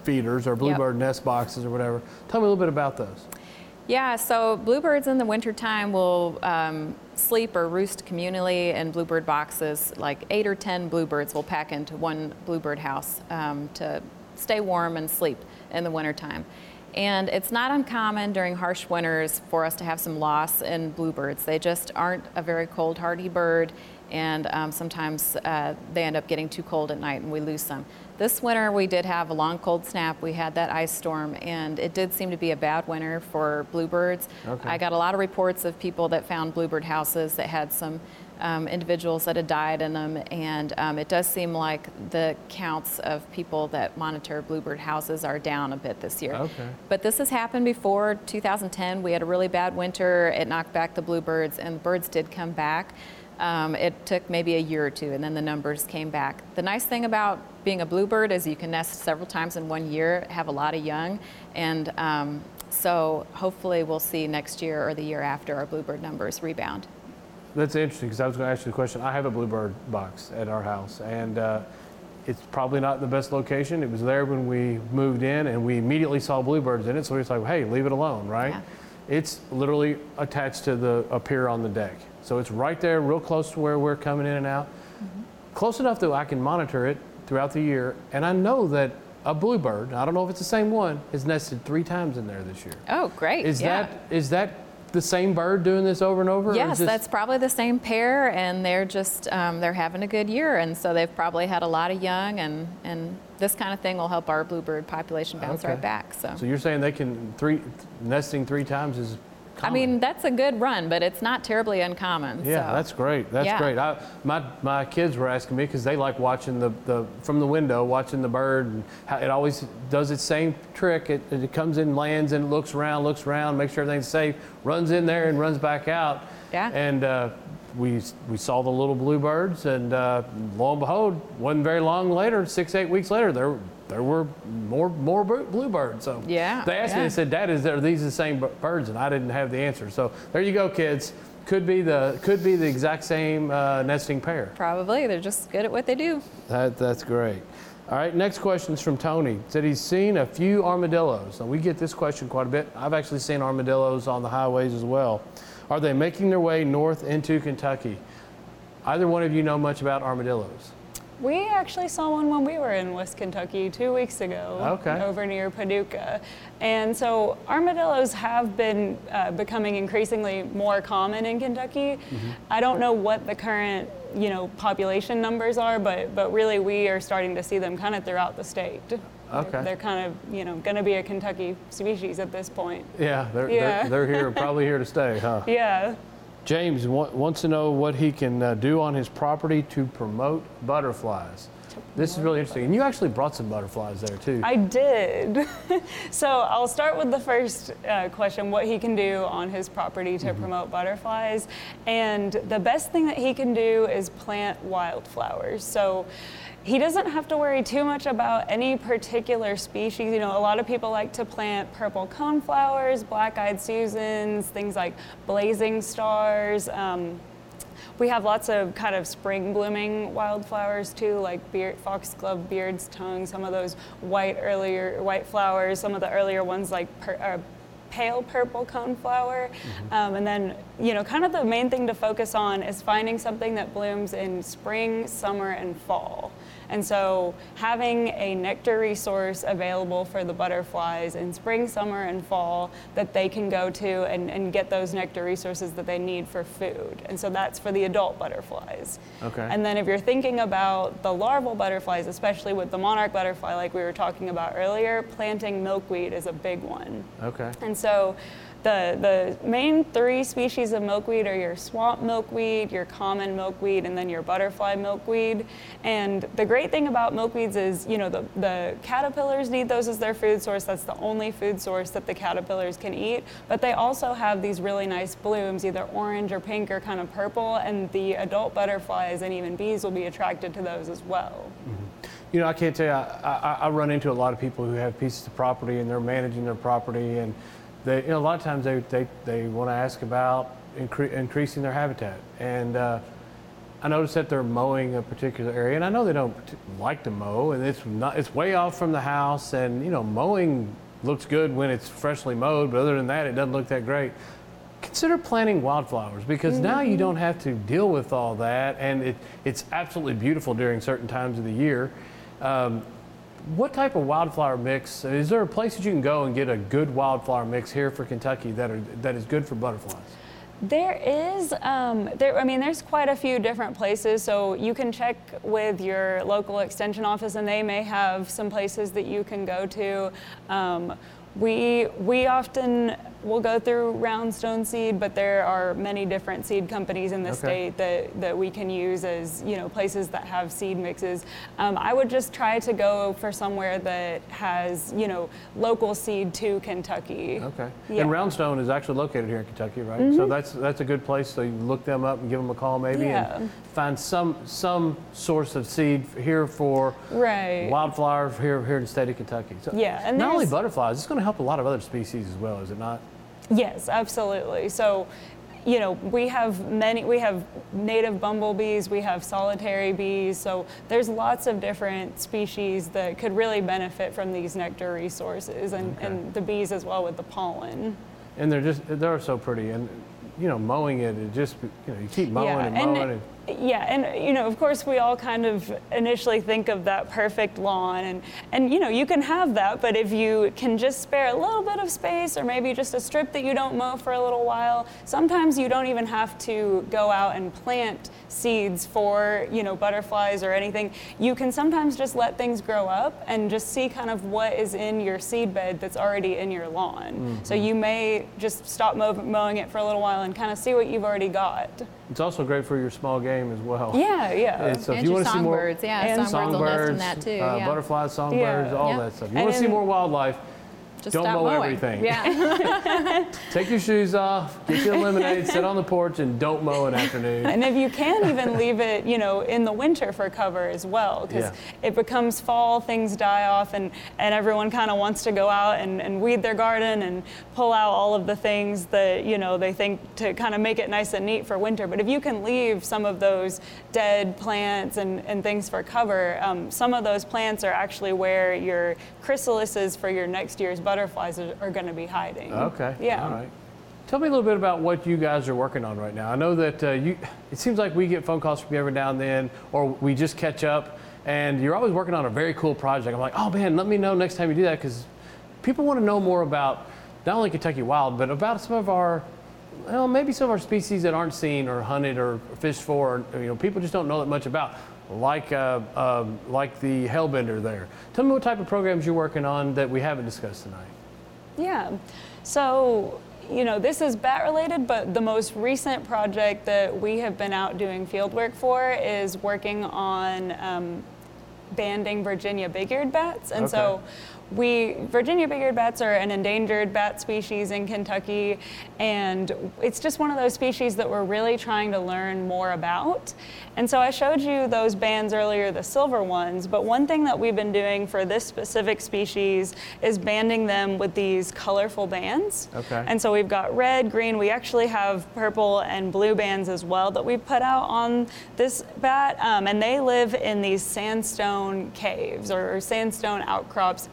feeders or bluebird nest boxes or whatever. Tell me a little bit about those. Yeah, so bluebirds in the wintertime will um, sleep or roost communally in bluebird boxes. Like eight or 10 bluebirds will pack into one bluebird house um, to stay warm and sleep in the wintertime. And it's not uncommon during harsh winters for us to have some loss in bluebirds. They just aren't a very cold hardy bird, and um, sometimes uh, they end up getting too cold at night and we lose some. This winter we did have a long cold snap. We had that ice storm, and it did seem to be a bad winter for bluebirds. Okay. I got a lot of reports of people that found bluebird houses that had some um, individuals that had died in them, and um, it does seem like the counts of people that monitor bluebird houses are down a bit this year. Okay. But this has happened before. 2010, we had a really bad winter. It knocked back the bluebirds, and the birds did come back. Um, it took maybe a year or two, and then the numbers came back. The nice thing about being a bluebird is you can nest several times in one year, have a lot of young, and um, so hopefully we'll see next year or the year after our bluebird numbers rebound. That's interesting because I was going to ask you the question. I have a bluebird box at our house, and uh, it's probably not the best location. It was there when we moved in, and we immediately saw bluebirds in it. So we was like, "Hey, leave it alone!" Right? Yeah. It's literally attached to the a pier on the deck, so it's right there, real close to where we're coming in and out. Close enough that I can monitor it throughout the year, and I know that a bluebird. I don't know if it's the same one. Has nested three times in there this year. Oh, great! Is yeah. that is that the same bird doing this over and over? Yes, this- that's probably the same pair, and they're just um, they're having a good year, and so they've probably had a lot of young, and and this kind of thing will help our bluebird population bounce Okay. right back. So. So you're saying they can three nesting three times is I mean, that's a good run, but it's not terribly uncommon. yeah, so. that's great. That's Yeah. great. I, my my kids were asking me because they like watching the, the from the window, watching the bird, and how it always does its same trick. It, it comes in, lands, and looks around, looks around, makes sure everything's safe, runs in there, and runs back out. Yeah. And uh, we we saw the little bluebirds, and uh, lo and behold, wasn't very long later, six eight weeks later, there there were more more bluebirds. So Yeah, they asked me, yeah. they said, "Dad, is there, are these the same birds?" And I didn't have the answer. So there you go, kids. Could be the could be the exact same uh, nesting pair. Probably. They're just good at what they do. That, that's great. All right, next question is from Tony. Said he's seen a few armadillos. Now we get this question quite a bit. I've actually seen armadillos on the highways as well. Are they making their way north into Kentucky? Either one of you know much about armadillos? We actually saw one when we were in West Kentucky two weeks ago, Okay. over near Paducah. And so armadillos have been uh, becoming increasingly more common in Kentucky. Mm-hmm. I don't know what the current, you know, population numbers are, but but really we are starting to see them kind of throughout the state. Okay. They're, they're kind of, you know, going to be a Kentucky species at this point. Yeah, they're, Yeah. They're, they're here, probably here to stay, huh? Yeah. James wa- wants to know what he can uh, do on his property to promote butterflies. This is really interesting. And you actually brought some butterflies there too. I did. so I'll start with the first uh, question what he can do on his property to promote butterflies. And the best thing that he can do is plant wildflowers. So he doesn't have to worry too much about any particular species. You know, a lot of people like to plant purple coneflowers, black eyed Susans, things like blazing stars. Um, we have lots of kind of spring blooming wildflowers too, like beard, foxglove, beard's tongue, some of those white earlier white flowers, some of the earlier ones like per, uh, pale purple coneflower. Mm-hmm. Um, and then, you know, kind of the main thing to focus on is finding something that blooms in spring, summer, and fall. And so having a nectar resource available for the butterflies in spring, summer, and fall that they can go to and, and get those nectar resources that they need for food. And so that's for the adult butterflies. Okay. And then if you're thinking about the larval butterflies, especially with the monarch butterfly like we were talking about earlier, planting milkweed is a big one. Okay. And so the, the main three species of milkweed are your swamp milkweed, your common milkweed, and then your butterfly milkweed. And the great thing about milkweeds is, you know, the, the caterpillars need those as their food source. That's the only food source that the caterpillars can eat. But they also have these really nice blooms, either orange or pink or kind of purple, and the adult butterflies and even bees will be attracted to those as well. Mm-hmm. You know, I can't tell you, I, I, I run into a lot of people who have pieces of property and they're managing their property and they, you know, a lot of times they, they, they want to ask about incre- increasing their habitat. And uh, I noticed that they're mowing a particular area, and I know they don't like to mow, and it's not, it's way off from the house, and you know, mowing looks good when it's freshly mowed, but other than that, it doesn't look that great. Consider planting wildflowers because mm-hmm. now you mm-hmm. don't have to deal with all that, and it, it's absolutely beautiful during certain times of the year. Um, what type of wildflower mix? Is there a place that you can go and get a good wildflower mix here for Kentucky that are that is good for butterflies? There is, um, there, I mean, there's quite a few different places. So you can check with your local extension office, and they may have some places that you can go to. Um, we we often will go through Roundstone Seed, but there are many different seed companies in the okay. state that, that we can use as you know places that have seed mixes. Um, I would just try to go for somewhere that has you know local seed to Kentucky. Okay. Yeah. And Roundstone is actually located here in Kentucky, right? Mm-hmm. So that's that's a good place. So you look them up and give them a call maybe yeah. and find some some source of seed here for right. wildflowers here here in the state of Kentucky. So yeah, and not only butterflies, it's going to help a lot of other species as well, is it not? Yes, absolutely. So, you know, we have many, we have native bumblebees, we have solitary bees, so there's lots of different species that could really benefit from these nectar resources and, okay. and the bees as well with the pollen. And they're just, they're so pretty. And, you know, mowing it, it just, you know, you keep mowing yeah, and mowing and, and yeah, and you know, of course, we all kind of initially think of that perfect lawn, and and you know, you can have that, but if you can just spare a little bit of space, or maybe just a strip that you don't mow for a little while, sometimes you don't even have to go out and plant seeds for you know butterflies or anything. You can sometimes just let things grow up and just see kind of what is in your seed bed that's already in your lawn. Mm-hmm. So you may just stop mow- mowing it for a little while and kind of see what you've already got. It's also great for your small game as well. Yeah, yeah. And so and if you want to see more, yeah, and songbirds, songbirds will nest in that too. Uh, yeah. Butterflies, songbirds, yeah. all yeah. that stuff. You want to see more wildlife, just don't mow mowing. everything. Yeah. Take your shoes off, get your lemonade, sit on the porch, and don't mow an afternoon. And if you can, even leave it, you know, in the winter for cover as well, because yeah. it becomes fall, things die off, and, and everyone kind of wants to go out and, and weed their garden and pull out all of the things that, you know, they think to kind of make it nice and neat for winter. But if you can leave some of those dead plants and, and things for cover, um, some of those plants are actually where your chrysalises for your next year's butterflies are, are going to be hiding. Okay. Yeah. All right. Tell me a little bit about what you guys are working on right now. I know that uh, you. It seems like we get phone calls from you every now and then, or we just catch up, and you're always working on a very cool project. I'm like, oh man, let me know next time you do that because people want to know more about not only Kentucky wild, but about some of our well, maybe some of our species that aren't seen or hunted or fished for, or, you know, people just don't know that much about like, uh, uh, like the Hellbender there. Tell me what type of programs you're working on that we haven't discussed tonight. Yeah, so you know, this is bat related, but the most recent project that we have been out doing field work for is working on um, banding Virginia big-eared bats. And okay. so we Virginia big-eared bats are an endangered bat species in Kentucky, and it's just one of those species that we're really trying to learn more about. And so I showed you those bands earlier, the silver ones, but one thing that we've been doing for this specific species is banding them with these colorful bands. Okay. And so we've got red, green, we actually have purple and blue bands as well that we put out on this bat, um, and they live in these sandstone caves or sandstone outcrops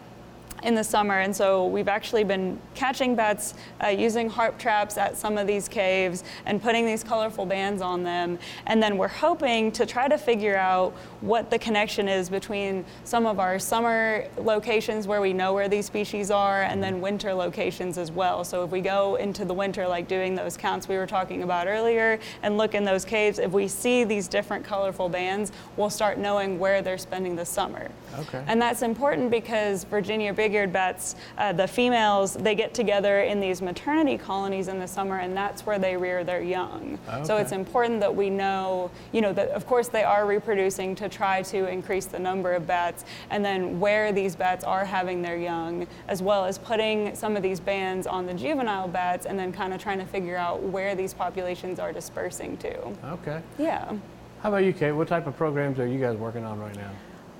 in the summer. And so we've actually been catching bats uh, using harp traps at some of these caves and putting these colorful bands on them. And then we're hoping to try to figure out what the connection is between some of our summer locations where we know where these species are and then winter locations as well. So if we go into the winter, like doing those counts we were talking about earlier, and look in those caves, if we see these different colorful bands, we'll start knowing where they're spending the summer. Okay. And that's important because Virginia big-eared bats, uh, the females, they get together in these maternity colonies in the summer, and that's where they rear their young. So it's important that we know, you know, that of course they are reproducing to try to increase the number of bats, and then where these bats are having their young, as well as putting some of these bands on the juvenile bats, and then kind of trying to figure out where these populations are dispersing to. Okay. Yeah. How about you, Kate? What type of programs are you guys working on right now?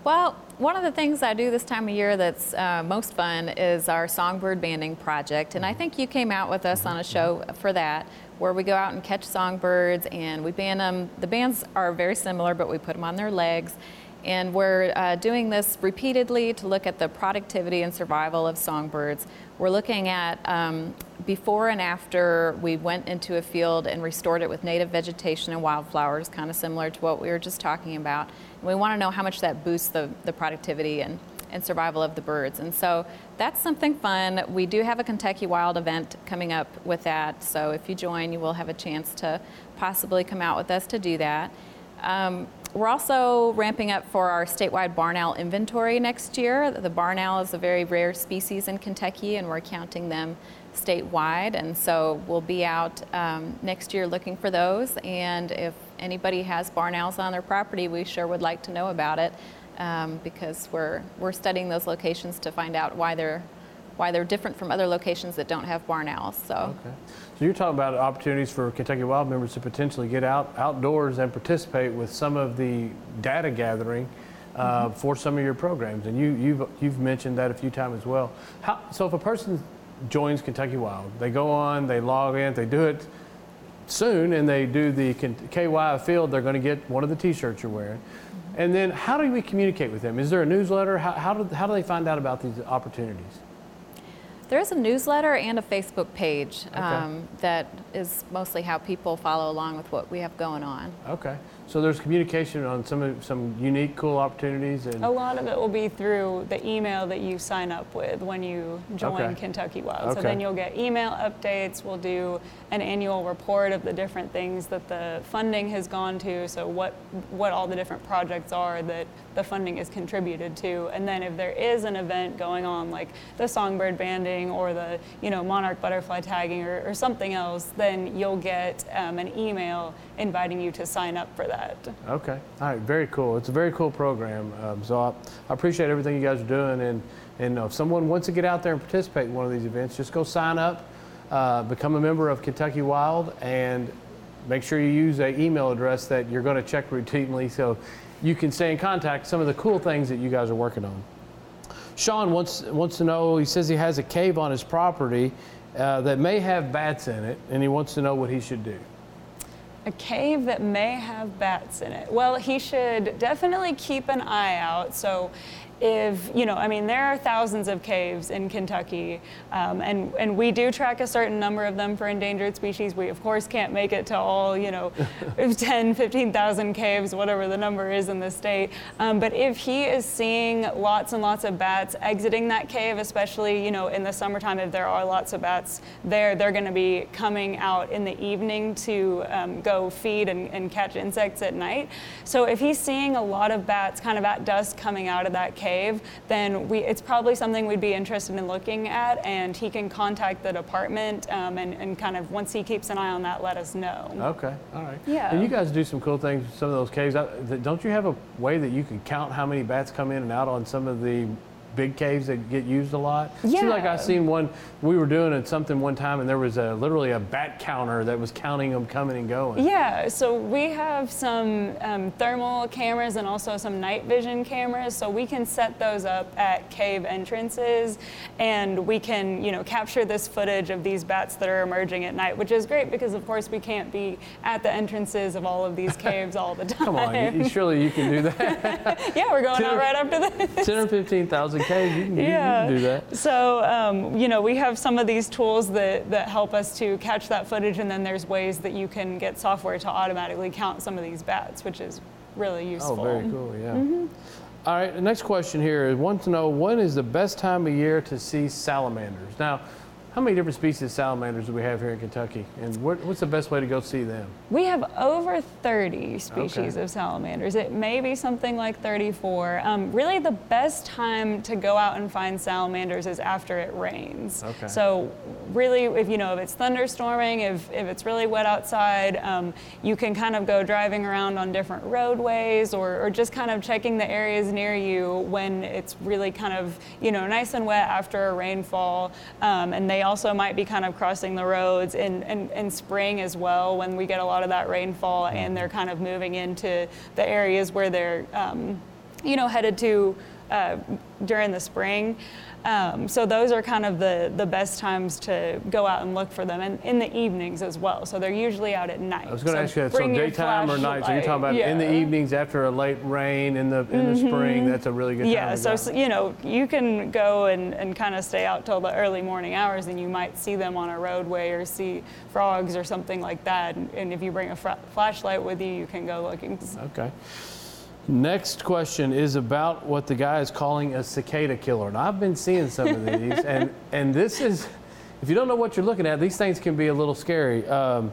Well, one of the things I do this time of year that's uh, most fun is our songbird banding project. And I think you came out with us on a show for that, where we go out and catch songbirds and we band them. The bands are very similar, but we put them on their legs. And we're uh, doing this repeatedly to look at the productivity and survival of songbirds. We're looking at um, before and after we went into a field and restored it with native vegetation and wildflowers, kind of similar to what we were just talking about. We want to know how much that boosts the, the productivity and, and survival of the birds. And so that's something fun. We do have a Kentucky Wild event coming up with that. So if you join, you will have a chance to possibly come out with us to do that. Um, we're also ramping up for our statewide barn owl inventory next year. The barn owl is a very rare species in Kentucky, and we're counting them statewide. And so we'll be out um, next year looking for those. And if anybody has barn owls on their property, we sure would like to know about it um, because we're we're studying those locations to find out why they're why they're different from other locations that don't have barn owls. So. Okay. So you're talking about opportunities for Kentucky Wild members to potentially get out outdoors and participate with some of the data gathering uh, for some of your programs, and you you've you've mentioned that a few times as well. How, so if a person joins Kentucky Wild, they go on, they log in, they do it soon, and they do the KY field, they're going to get one of the T-shirts you're wearing. And then, how do we communicate with them? Is there a newsletter? How, how, do, how do they find out about these opportunities? There is a newsletter and a Facebook page um, that is mostly how people follow along with what we have going on. Okay. So there's communication on some of, some unique, cool opportunities, and A lot of it will be through the email that you sign up with when you join Okay. Kentucky Wild. Okay. So then you'll get email updates. We'll do an annual report of the different things that the funding has gone to. So what what all the different projects are that the funding is contributed to. And then if there is an event going on like the songbird banding or the you know monarch butterfly tagging or, or something else, then you'll get um, an email inviting you to sign up for that. Okay. All right. Very cool. It's a very cool program. Um, so I, I appreciate everything you guys are doing. And and if someone wants to get out there and participate in one of these events, just go sign up, uh, become a member of Kentucky Wild, and make sure you use an email address that you're going to check routinely, so you can stay in contact. Some of the cool things that you guys are working on. Sean wants wants to know. He says he has a cave on his property uh, that may have bats in it, and he wants to know what he should do. A cave that may have bats in it. Well, he should definitely keep an eye out. So, if you know, I mean, there are thousands of caves in Kentucky, um, and and we do track a certain number of them for endangered species. We of course can't make it to all, you know, 10, 15,000 caves, whatever the number is in the state. Um, but if he is seeing lots and lots of bats exiting that cave, especially you know in the summertime, if there are lots of bats there, they're going to be coming out in the evening to um, go feed and, and catch insects at night. So if he's seeing a lot of bats kind of at dusk coming out of that cave, then we, it's probably something we'd be interested in looking at, and he can contact the department um, and, and kind of once he keeps an eye on that, let us know. Okay, all right. Yeah. And you guys do some cool things some of those caves. I- Don't you have a way that you can count how many bats come in and out on some of the big caves that get used a lot. Yeah. Seems like. I seen one. We were doing it something one time, and there was a literally a bat counter that was counting them coming and going. Yeah, so we have some um, thermal cameras and also some night vision cameras. So we can set those up at cave entrances, and we can, you know, capture this footage of these bats that are emerging at night, which is great because, of course, we can't be at the entrances of all of these caves all the time. Come on, you, surely you can do that. yeah, we're going Ten- out right after this. Ten or fifteen thousand caves, you can, you- you Yeah. can do that. So, um, you know, we have some of these tools that, that help us to catch that footage, and then there's ways that you can get software to automatically count some of these bats, which is really useful. Oh, very cool. Yeah. Mm-hmm. All right. The next question here is: want to know when is the best time of year to see salamanders? Now, how many different species of salamanders do we have here in Kentucky, and what, what's the best way to go see them? We have over 30 species Okay. of salamanders. It may be something like 34. Um, really, the best time to go out and find salamanders is after it rains. Okay. So, really, if you know if it's thunderstorming, if, if it's really wet outside, um, you can kind of go driving around on different roadways or, or just kind of checking the areas near you when it's really kind of you know nice and wet after a rainfall. Um, and they also might be kind of crossing the roads in, in, in spring as well when we get a lot of that rainfall and they're kind of moving into the areas where they're um, you know headed to uh, during the spring. Um, so those are kind of the, the best times to go out and look for them, and in the evenings as well. So they're usually out at night. I was going to So ask you that. So daytime or night? So you're talking about flashlight. in the Mm-hmm. evenings after a late rain in the in the spring. That's a really good time. Yeah, so, go. you know, you can go and, and kind of stay out till the early morning hours and you might see them on a roadway or see frogs or something like that. And, and if you bring a fr- flashlight with you, you can go looking. Okay. Next question is about what the guy is calling a cicada killer. And I've been seeing some of these, and, and this is, if you don't know what you're looking at, these things can be a little scary. Um,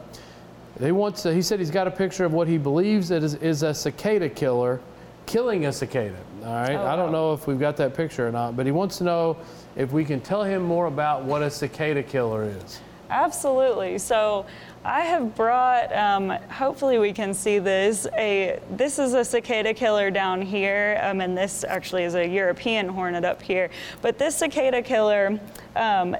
they want to, he said he's got a picture of what he believes it is, is a cicada killer killing a cicada. All right. Oh, I don't know if we've got that picture or not, but he wants to know if we can tell him more about what a cicada killer is. Absolutely. So I have brought, um, hopefully we can see this, a, this is a cicada killer down here, um, and this actually is a European hornet up here. But this cicada killer, um,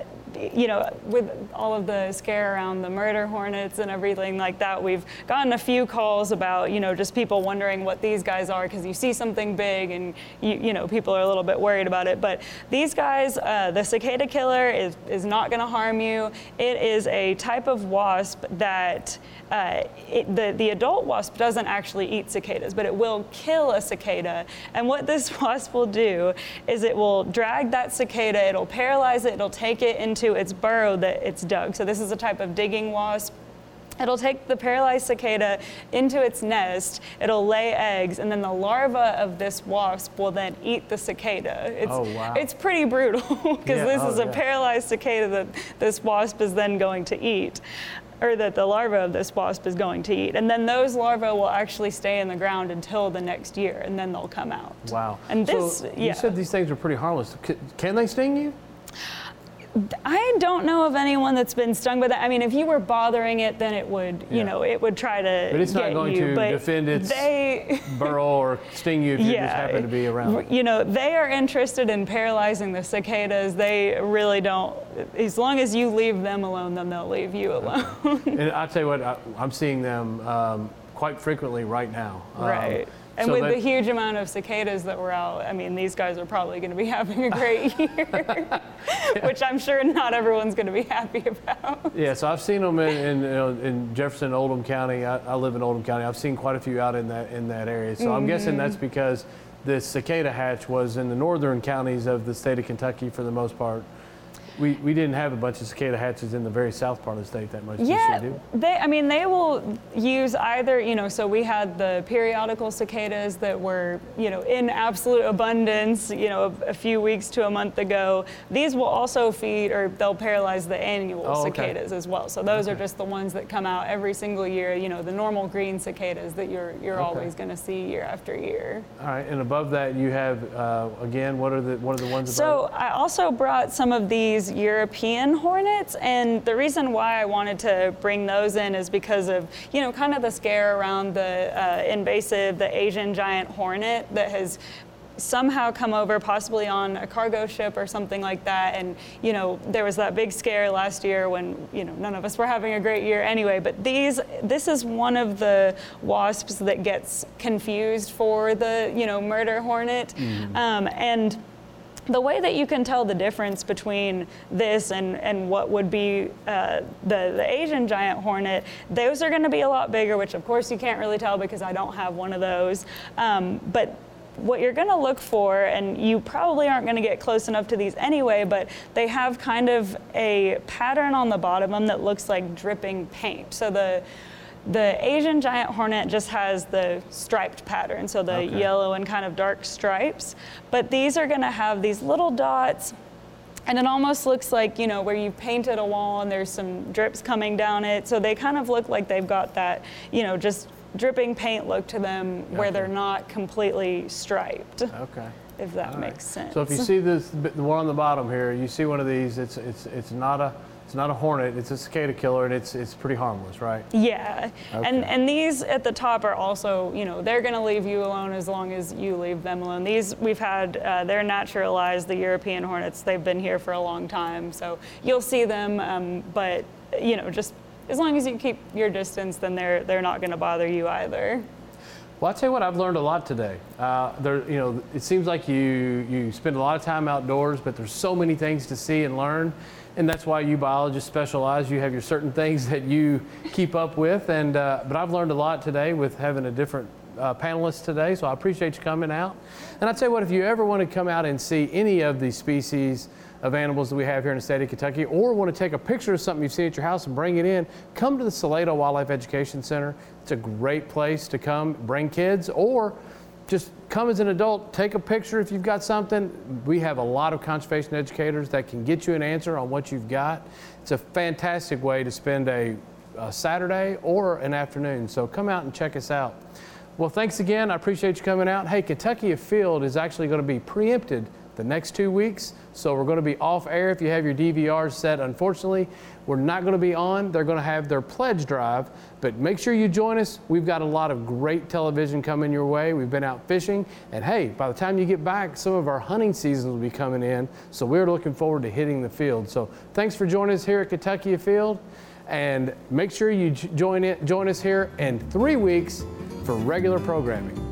you know, with all of the scare around the murder hornets and everything like that, we've gotten a few calls about, you know, just people wondering what these guys are because you see something big and, you, you know, people are a little bit worried about it. But these guys, uh, the cicada killer is, is not going to harm you. It is a type of wasp that uh, it, the, the adult wasp doesn't actually eat cicadas, but it will kill a cicada. And what this wasp will do is it will drag that cicada, it'll paralyze it, it'll take it into its burrow that it's dug. So this is a type of digging wasp. It'll take the paralyzed cicada into its nest, it'll lay eggs, and then the larva of this wasp will then eat the cicada. It's, Oh, wow. it's pretty brutal because Yeah, this oh, is a yeah. paralyzed cicada that this wasp is then going to eat, or that the larva of this wasp is going to eat. And then those larvae will actually stay in the ground until the next year, and then they'll come out. Wow. And So this, you yeah. said these things are pretty harmless. Can they sting you? I don't know of anyone that's been stung by that. I mean, if you were bothering it, then it would, you Yeah. know, it would try to But it's not going you. to defend its- They, burrow or sting you if you just happen to be around. You know, they are interested in paralyzing the cicadas. They really don't. As long as you leave them alone, then they'll leave you alone. And I'll tell you what, I, I'm seeing them um, quite frequently right now. Um, right. And so with that- the huge amount of cicadas that were out, I mean, these guys are probably going to be having a great year, which I'm sure not everyone's going to be happy about. Yeah, so I've seen them in, in, you know, in Jefferson, Oldham County. I, I live in Oldham County. I've seen quite a few out in that in that area. So I'm guessing that's Mm-hmm. because the cicada hatch was in the northern counties of the state of Kentucky for the most part. We, we didn't have a bunch of cicada hatches in the very south part of the state that much Yeah, this year, they. I mean, they will use either. You know, so we had the periodical cicadas that were, you know, in absolute abundance. You know, a, a few weeks to a month ago. These will also feed, or they'll paralyze the annual Oh, okay. cicadas as well. So those are just the ones that come out every single year. You know, the normal green cicadas that you're you're Okay. always going to see year after year. All right, and above that you have uh, again. What are the what are the ones So above? I also brought some of these European hornets, and the reason why I wanted to bring those in is because of you know kind of the scare around the uh, invasive, the Asian giant hornet that has somehow come over, possibly on a cargo ship or something like that. And you know, there was that big scare last year when you know none of us were having a great year anyway. But these, this is one of the wasps that gets confused for the you know murder hornet, um, and the way that you can tell the difference between this and, and what would be uh, the, the Asian giant hornet, those are going to be a lot bigger, which of course you can't really tell because I don't have one of those. Um, but what you're going to look for, and you probably aren't going to get close enough to these anyway, but they have kind of a pattern on the bottom of them that looks like dripping paint. So the the Asian giant hornet just has the striped pattern, so the Okay. yellow and kind of dark stripes. But these are going to have these little dots, and it almost looks like, you know, where you've painted a wall and there's some drips coming down it. So they kind of look like they've got that, you know, just dripping paint look to them where they're not completely striped, Okay. if that right. makes sense. So if you see this, the one on the bottom here, you see one of these. It's it's it's not a it's not a hornet. It's a cicada killer, and it's it's pretty harmless, right? Yeah, and and these at the top are also, you know, they're going to leave you alone as long as you leave them alone. These we've had, uh, they're naturalized, the European hornets. They've been here for a long time, so you'll see them, um, but you know, just as long as you keep your distance, then they're they're not going to bother you either. Well, I tell you what, I've learned a lot today. Uh, there, you know, it seems like you you spend a lot of time outdoors, but there's so many things to see and learn, and that's why you biologists specialize. You have your certain things that you keep up with, and uh, but I've learned a lot today with having a different uh, panelists today. So I appreciate you coming out. And I tell you what, if you ever want to come out and see any of these species of animals that we have here in the state of Kentucky, or want to take a picture of something you've seen at your house and bring it in, come to the Salato Wildlife Education Center. It's a great place to come, bring kids, or just come as an adult, take a picture if you've got something. We have a lot of conservation educators that can get you an answer on what you've got. It's a fantastic way to spend a, a Saturday or an afternoon. So come out and check us out. Well, thanks again. I appreciate you coming out. Hey, Kentucky Afield is actually going to be preempted the next two weeks, so we're going to be off air if you have your DVRs set. Unfortunately, we're not going to be on. They're going to have their pledge drive, but make sure you join us. We've got a lot of great television coming your way. We've been out fishing, and hey, by the time you get back, some of our hunting seasons will be coming in, so we're looking forward to hitting the field. So thanks for joining us here at Kentucky Afield, and make sure you join join us here in three weeks for regular programming.